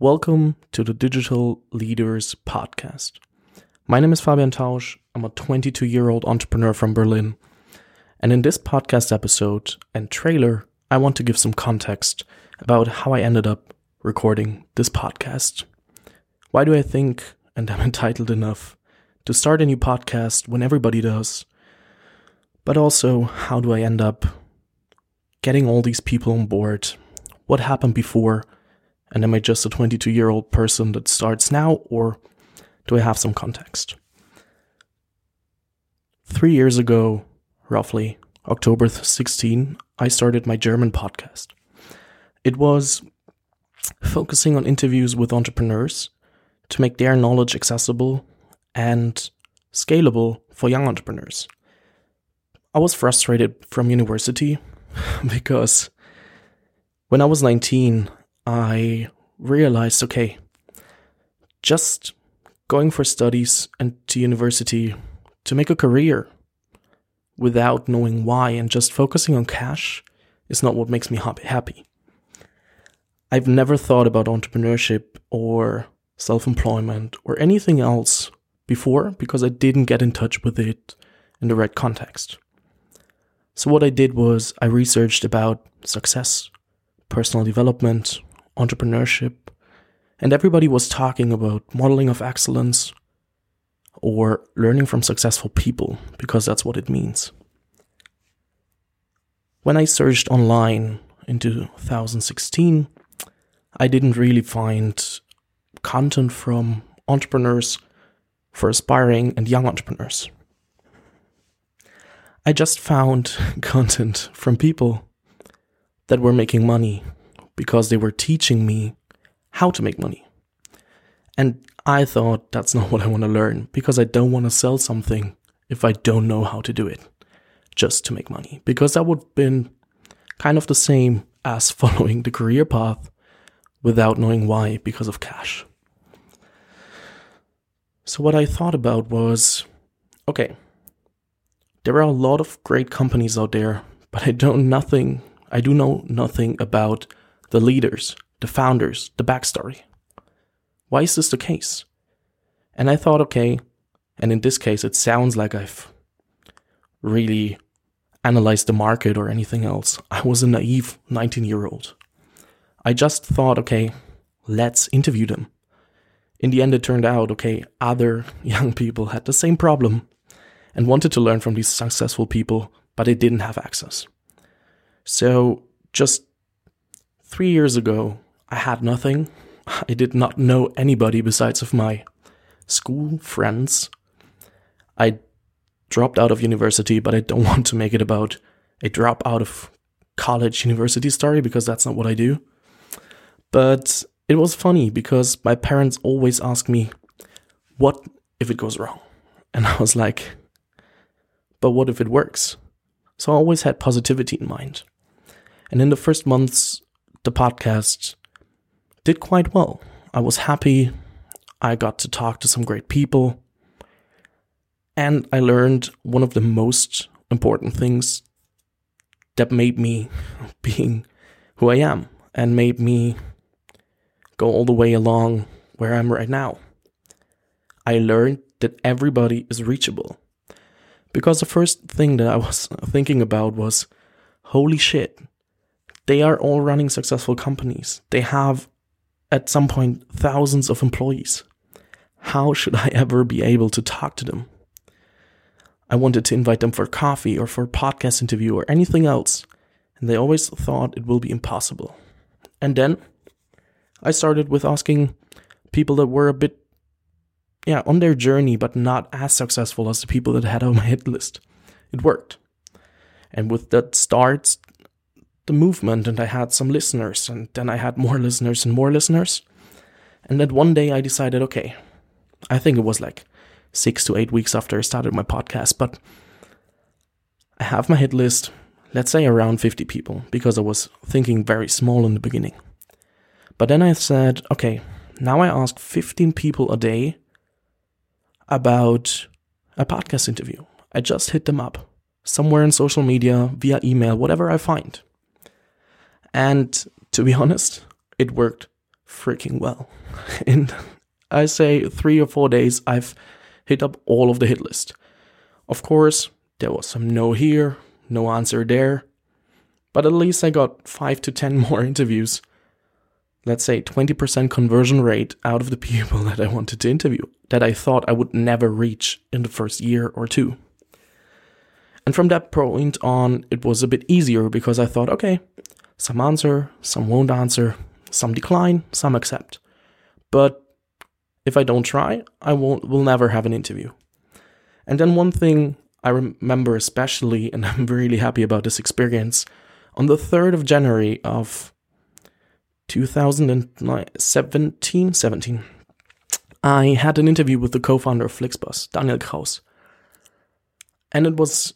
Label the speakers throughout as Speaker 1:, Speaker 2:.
Speaker 1: Welcome to the Digital Leaders Podcast. My name is Fabian Tausch. I'm a 22 year old entrepreneur from Berlin. And in this podcast episode and trailer, I want to give some context about how I ended up recording this podcast. Why do I think, and I'm entitled enough, to start a new podcast when everybody does? But also, how do I end up getting all these people on board? What happened before? And am I just a 22 year old person that starts now, or do I have some context? Three years ago, roughly, October 16, I started my German podcast. It was focusing on interviews with entrepreneurs to make their knowledge accessible and scalable for young entrepreneurs. I was frustrated from university because when I was 19, I realized okay, just going for studies and to university to make a career without knowing why and just focusing on cash is not what makes me happy. I've never thought about entrepreneurship or self employment or anything else before because I didn't get in touch with it in the right context. So, what I did was I researched about success, personal development, entrepreneurship, and everybody was talking about modeling of excellence or learning from successful people because that's what it means. When I searched online in 2016, I didn't really find content from entrepreneurs for aspiring and young entrepreneurs. I just found content from people that were making money because they were teaching me how to make money. And I thought that's not what I want to learn because I don't want to sell something if I don't know how to do it just to make money. Because that would have been kind of the same as following the career path without knowing why because of cash. So, what I thought about was okay, there are a lot of great companies out there, but I don't nothing I do know nothing about the leaders, the founders, the backstory. Why is this the case? And I thought, okay, and in this case, it sounds like I've really analyzed the market or anything else. I was a naive 19 year old. I just thought, okay, let's interview them. In the end, it turned out, okay, other young people had the same problem and wanted to learn from these successful people, but they didn't have access. So just three years ago, I had nothing. I did not know anybody besides of my school friends. I dropped out of university, but I don't want to make it about a drop out of college university story because that's not what I do. But it was funny because my parents always ask me, What if it goes wrong? And I was like, But what if it works? So I always had positivity in mind. And in the first months, the podcast did quite well. I was happy. I got to talk to some great people. And I learned one of the most important things that made me being who I am and made me go all the way along where I'm right now. I learned that everybody is reachable. Because the first thing that I was thinking about was holy shit, they are all running successful companies. They have, at some point, thousands of employees. How should I ever be able to talk to them? I wanted to invite them for coffee or for a podcast interview or anything else, and they always thought it will be impossible. And then I started with asking people that were a bit, yeah, on their journey, but not as successful as the people that had on my hit list. It worked. And with that starts the movement, and I had some listeners, and then I had more listeners and more listeners. And then one day I decided, okay, I think it was like six to eight weeks after I started my podcast, but I have my hit list, let's say around 50 people, because I was thinking very small in the beginning. But then I said, okay, now I ask 15 people a day about a podcast interview. I just hit them up somewhere in social media, via email, whatever I find. And to be honest, it worked freaking well. In I say three or four days, I've hit up all of the hit list. Of course, there was some no here, no answer there, but at least I got five to ten more interviews. Let's say 20% conversion rate out of the people that I wanted to interview that I thought I would never reach in the first year or two. And from that point on, it was a bit easier because I thought, okay, some answer, some won't answer, some decline, some accept. But if I don't try, I won't will never have an interview. And then one thing I remember especially, and I'm really happy about this experience, on the 3rd of January of 2017, 17, I had an interview with the co-founder of Flixbus, Daniel Krauss. And it was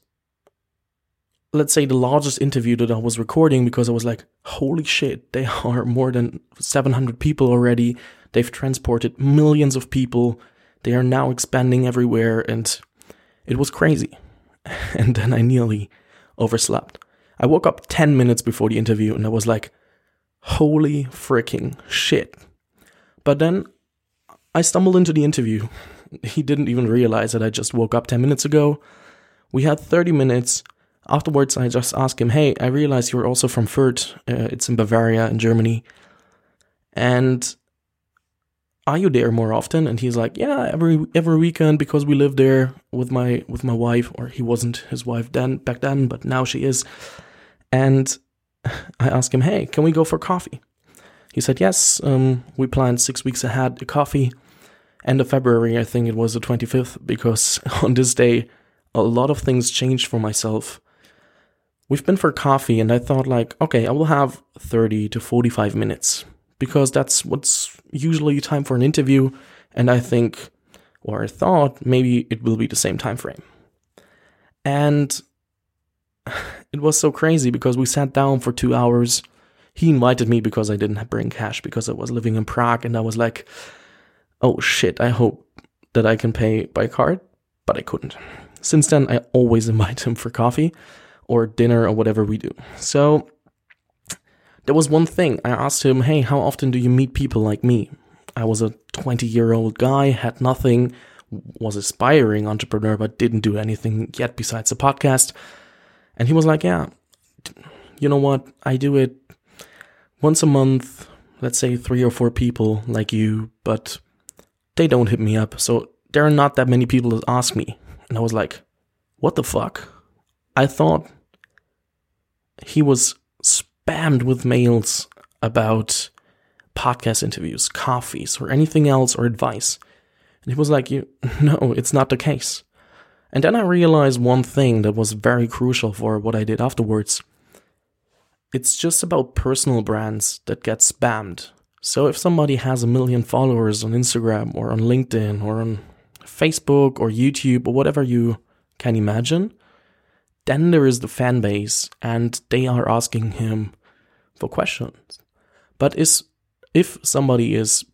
Speaker 1: let's say the largest interview that I was recording because I was like, holy shit, they are more than 700 people already. They've transported millions of people. They are now expanding everywhere and it was crazy. And then I nearly overslept. I woke up 10 minutes before the interview and I was like, holy freaking shit. But then I stumbled into the interview. He didn't even realize that I just woke up 10 minutes ago. We had 30 minutes Afterwards, I just asked him, "Hey, I realize you're also from Fürth. Uh, it's in Bavaria, in Germany, and are you there more often?" And he's like, "Yeah, every every weekend because we live there with my with my wife, or he wasn't his wife then back then, but now she is." And I asked him, "Hey, can we go for coffee?" He said, "Yes. Um, we planned six weeks ahead a coffee." End of February, I think it was the 25th, because on this day, a lot of things changed for myself We've been for coffee, and I thought, like, okay, I will have 30 to 45 minutes because that's what's usually time for an interview. And I think, or I thought, maybe it will be the same time frame. And it was so crazy because we sat down for two hours. He invited me because I didn't bring cash because I was living in Prague, and I was like, oh shit, I hope that I can pay by card, but I couldn't. Since then, I always invite him for coffee or dinner or whatever we do. So there was one thing. I asked him, hey, how often do you meet people like me? I was a 20 year old guy, had nothing, was aspiring entrepreneur, but didn't do anything yet besides a podcast. And he was like, yeah, you know what? I do it once a month, let's say three or four people like you, but they don't hit me up. So there are not that many people that ask me. And I was like, what the fuck? I thought he was spammed with mails about podcast interviews, coffees, or anything else or advice. And he was like, "You no, it's not the case." And then I realized one thing that was very crucial for what I did afterwards. It's just about personal brands that get spammed. So if somebody has a million followers on Instagram or on LinkedIn or on Facebook or YouTube or whatever you can imagine, then there is the fan base, and they are asking him for questions. But is if somebody is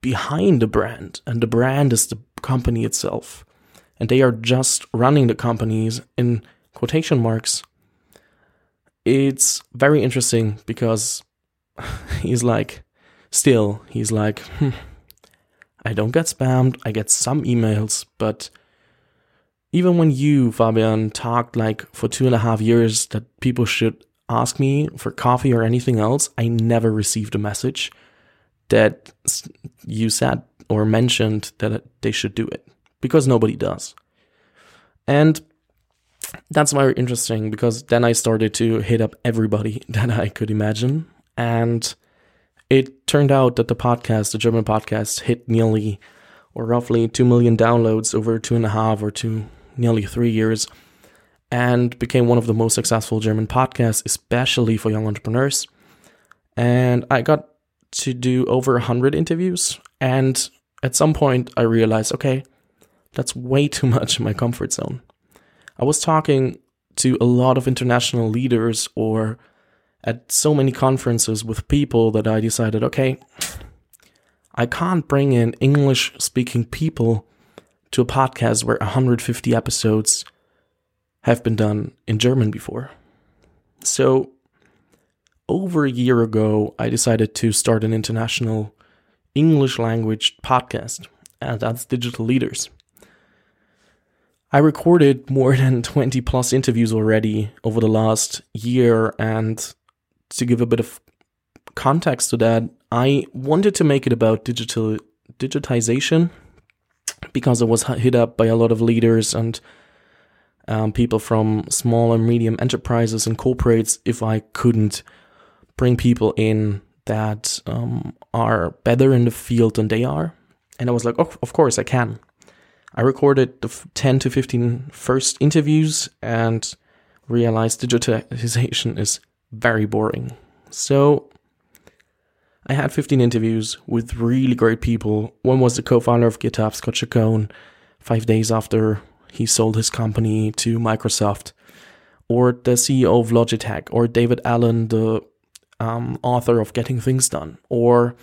Speaker 1: behind the brand, and the brand is the company itself, and they are just running the companies in quotation marks, it's very interesting because he's like, still, he's like, hmm, I don't get spammed, I get some emails, but even when you, Fabian, talked like for two and a half years that people should ask me for coffee or anything else, I never received a message that you said or mentioned that they should do it because nobody does. And that's very interesting because then I started to hit up everybody that I could imagine. And it turned out that the podcast, the German podcast, hit nearly or roughly 2 million downloads over two and a half or two nearly three years and became one of the most successful German podcasts, especially for young entrepreneurs. And I got to do over 100 interviews. And at some point, I realized okay, that's way too much in my comfort zone. I was talking to a lot of international leaders or at so many conferences with people that I decided okay, I can't bring in English speaking people to a podcast where 150 episodes have been done in German before. So over a year ago, I decided to start an international English language podcast, and that's Digital Leaders. I recorded more than 20 plus interviews already over the last year, and to give a bit of context to that, I wanted to make it about digital digitization because I was hit up by a lot of leaders and um, people from small and medium enterprises and corporates if I couldn't bring people in that um, are better in the field than they are. And I was like, oh, of course I can. I recorded the 10 to 15 first interviews and realized digitalization is very boring. So I had 15 interviews with really great people. One was the co-founder of GitHub, Scott Chacon, five days after he sold his company to Microsoft, or the CEO of Logitech, or David Allen, the um, author of Getting Things Done, or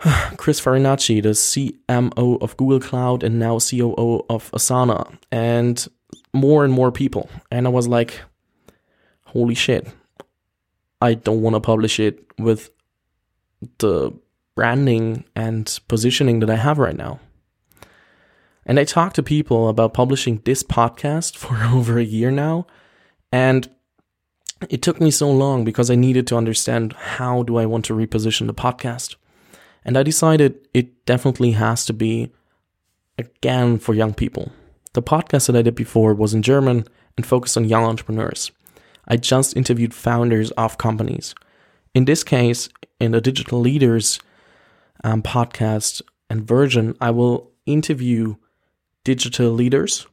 Speaker 1: Chris Farinacci, the CMO of Google Cloud and now COO of Asana, and more and more people. And I was like, holy shit, I don't want to publish it with the branding and positioning that I have right now. And I talked to people about publishing this podcast for over a year now. And it took me so long because I needed to understand how do I want to reposition the podcast. And I decided it definitely has to be again for young people. The podcast that I did before was in German and focused on young entrepreneurs. I just interviewed founders of companies. In this case, in the Digital Leaders um, podcast and version, I will interview digital leaders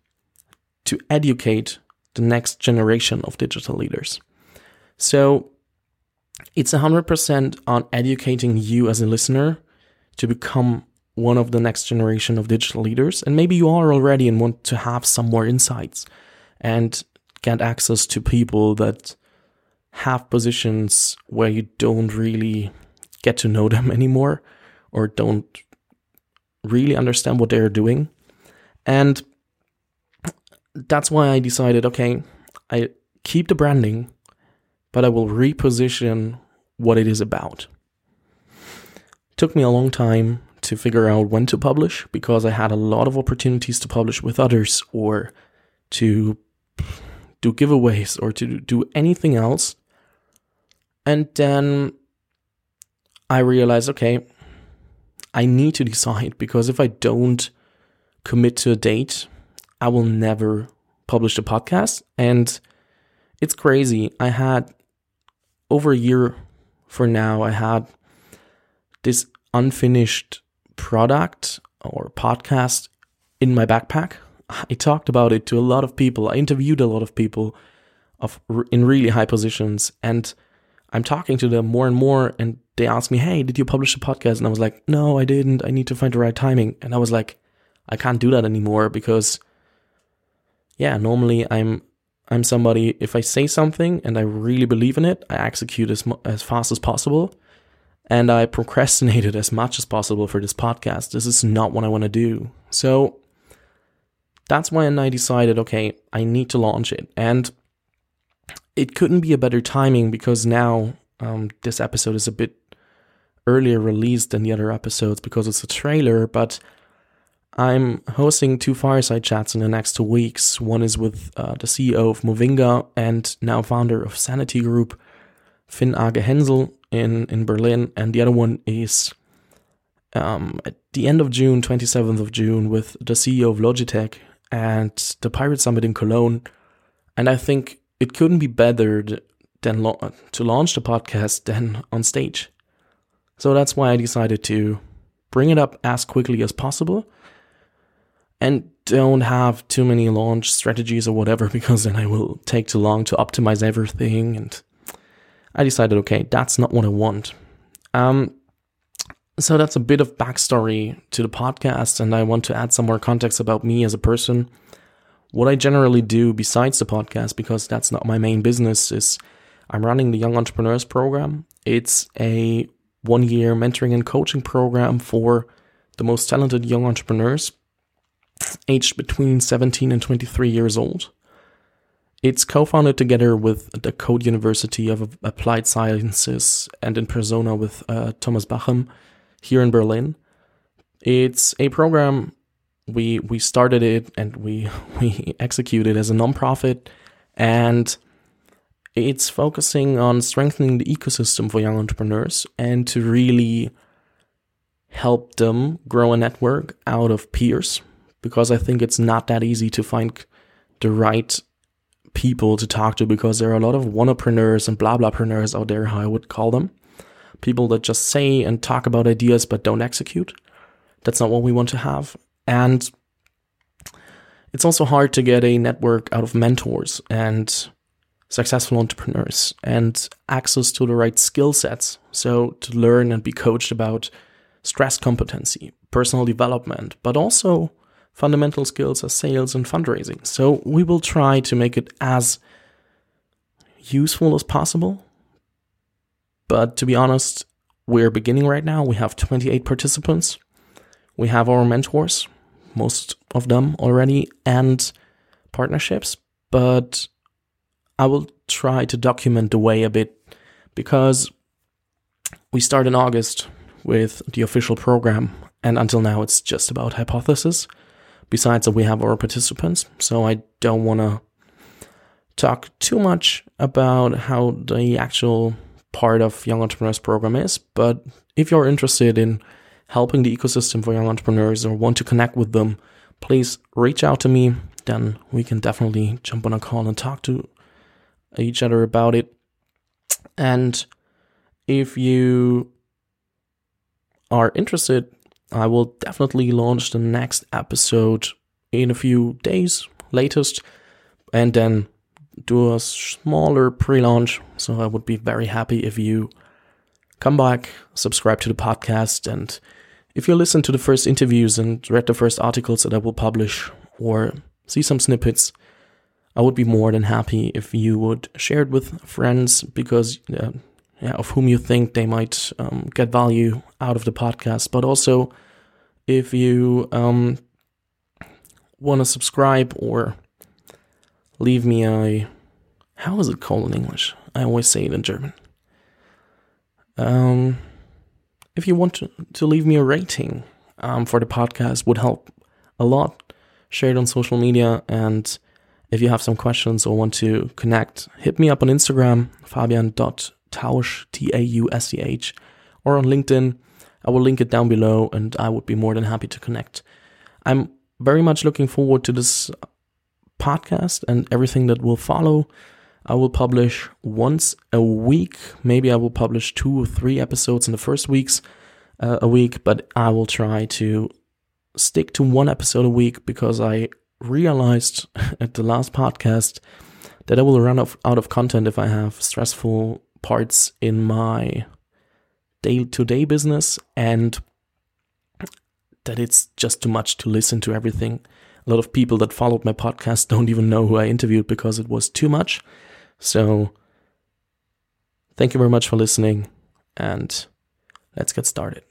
Speaker 1: to educate the next generation of digital leaders. So it's 100% on educating you as a listener to become one of the next generation of digital leaders. And maybe you are already and want to have some more insights and get access to people that have positions where you don't really get to know them anymore or don't really understand what they're doing. And that's why I decided okay, I keep the branding, but I will reposition what it is about. took me a long time to figure out when to publish because I had a lot of opportunities to publish with others or to do giveaways or to do anything else and then I realized, okay, I need to decide because if I don't commit to a date, I will never publish the podcast. And it's crazy. I had over a year for now, I had this unfinished product or podcast in my backpack. I talked about it to a lot of people. I interviewed a lot of people of in really high positions and I'm talking to them more and more, and they ask me, Hey, did you publish a podcast? And I was like, No, I didn't. I need to find the right timing. And I was like, I can't do that anymore because, yeah, normally I'm I'm somebody. If I say something and I really believe in it, I execute as as fast as possible, and I procrastinated as much as possible for this podcast. This is not what I want to do. So that's when I decided, okay, I need to launch it, and it couldn't be a better timing because now um, this episode is a bit earlier released than the other episodes because it's a trailer, but I'm hosting two fireside chats in the next two weeks. One is with uh, the CEO of Movinga and now founder of Sanity Group, Finn Age Hänsel in, in Berlin, and the other one is um, at the end of June, 27th of June, with the CEO of Logitech and the Pirate Summit in Cologne. And I think it couldn't be better than lo- to launch the podcast than on stage. So that's why I decided to bring it up as quickly as possible and don't have too many launch strategies or whatever because then I will take too long to optimize everything. And I decided okay that's not what I want. Um so that's a bit of backstory to the podcast and I want to add some more context about me as a person what I generally do besides the podcast, because that's not my main business, is I'm running the Young Entrepreneurs Program. It's a one year mentoring and coaching program for the most talented young entrepreneurs aged between 17 and 23 years old. It's co founded together with the Code University of Applied Sciences and in persona with uh, Thomas Bachem here in Berlin. It's a program we we started it and we we executed as a nonprofit and it's focusing on strengthening the ecosystem for young entrepreneurs and to really help them grow a network out of peers because I think it's not that easy to find the right people to talk to because there are a lot of wannapreneurs and blah blahpreneurs out there, how I would call them. People that just say and talk about ideas but don't execute. That's not what we want to have. And it's also hard to get a network out of mentors and successful entrepreneurs and access to the right skill sets. So to learn and be coached about stress competency, personal development, but also fundamental skills as sales and fundraising. So we will try to make it as useful as possible. But to be honest, we're beginning right now. We have 28 participants. We have our mentors, most of them already, and partnerships. But I will try to document the way a bit because we start in August with the official program, and until now it's just about hypothesis. Besides that, we have our participants, so I don't want to talk too much about how the actual part of Young Entrepreneurs program is. But if you're interested in helping the ecosystem for young entrepreneurs or want to connect with them, please reach out to me. Then we can definitely jump on a call and talk to each other about it. And if you are interested, I will definitely launch the next episode in a few days, latest, and then do a smaller pre launch. So I would be very happy if you come back, subscribe to the podcast, and if you listen to the first interviews and read the first articles that I will publish or see some snippets, I would be more than happy if you would share it with friends because uh, yeah, of whom you think they might um, get value out of the podcast. But also, if you um, want to subscribe or leave me a how is it called in English? I always say it in German. Um, if you want to, to leave me a rating um, for the podcast, would help a lot. Share it on social media and if you have some questions or want to connect, hit me up on Instagram, fabian.tausch, T A U S C H, or on LinkedIn. I will link it down below and I would be more than happy to connect. I'm very much looking forward to this podcast and everything that will follow. I will publish once a week. Maybe I will publish two or three episodes in the first weeks uh, a week, but I will try to stick to one episode a week because I realized at the last podcast that I will run out of content if I have stressful parts in my day to day business and that it's just too much to listen to everything. A lot of people that followed my podcast don't even know who I interviewed because it was too much. So, thank you very much for listening and let's get started.